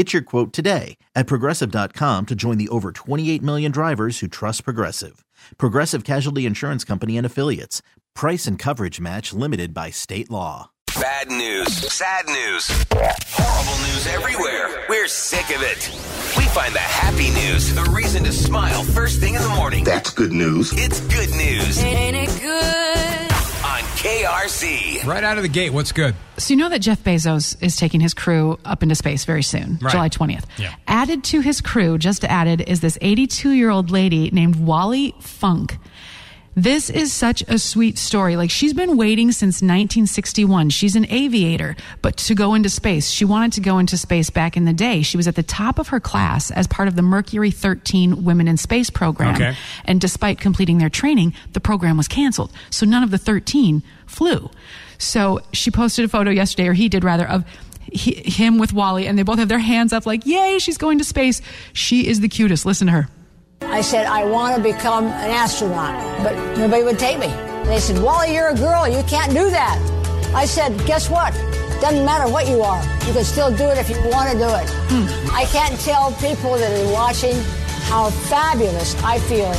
Get your quote today at progressive.com to join the over 28 million drivers who trust Progressive. Progressive Casualty Insurance Company and Affiliates. Price and coverage match limited by state law. Bad news, sad news, horrible news everywhere. We're sick of it. We find the happy news, the reason to smile first thing in the morning. That's good news. It's good news Ain't it good? On KRC. Right out of the gate, what's good? So you know that Jeff Bezos is taking his crew up into space very soon, Right. July 20th. Yeah. Added to his crew, just added, is this 82 year old lady named Wally Funk. This is such a sweet story. Like she's been waiting since 1961. She's an aviator, but to go into space, she wanted to go into space back in the day. She was at the top of her class as part of the Mercury 13 Women in Space program. Okay. And despite completing their training, the program was canceled. So none of the 13 flew. So she posted a photo yesterday, or he did rather, of he, him with Wally, and they both have their hands up like, yay, she's going to space. She is the cutest. Listen to her. I said, I want to become an astronaut, but nobody would take me. They said, Wally, you're a girl. You can't do that. I said, guess what? Doesn't matter what you are. You can still do it if you want to do it. Hmm. I can't tell people that are watching how fabulous I feel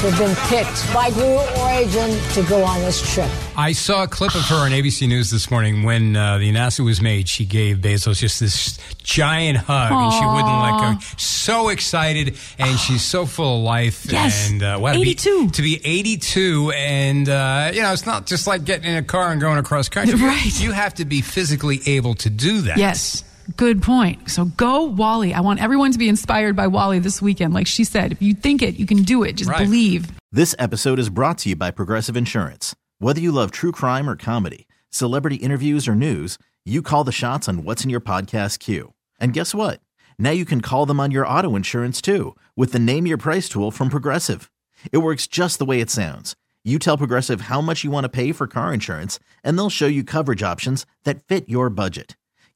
to have been picked by Blue Origin to go on this trip. I saw a clip of her on ABC News this morning when uh, the announcement was made. She gave Bezos just this giant hug, and she wouldn't let go. So excited, and she's so full of life. Yes. and uh, wow, to be- 82. to be 82, and uh, you know, it's not just like getting in a car and going across country. Right. You have to be physically able to do that. Yes. Good point. So go Wally. I want everyone to be inspired by Wally this weekend. Like she said, if you think it, you can do it. Just Right. believe. This episode is brought to you by Progressive Insurance. Whether you love true crime or comedy, celebrity interviews or news, you call the shots on what's in your podcast queue. And guess what? Now you can call them on your auto insurance too with the Name Your Price tool from Progressive. It works just the way it sounds. You tell Progressive how much you want to pay for car insurance, and they'll show you coverage options that fit your budget.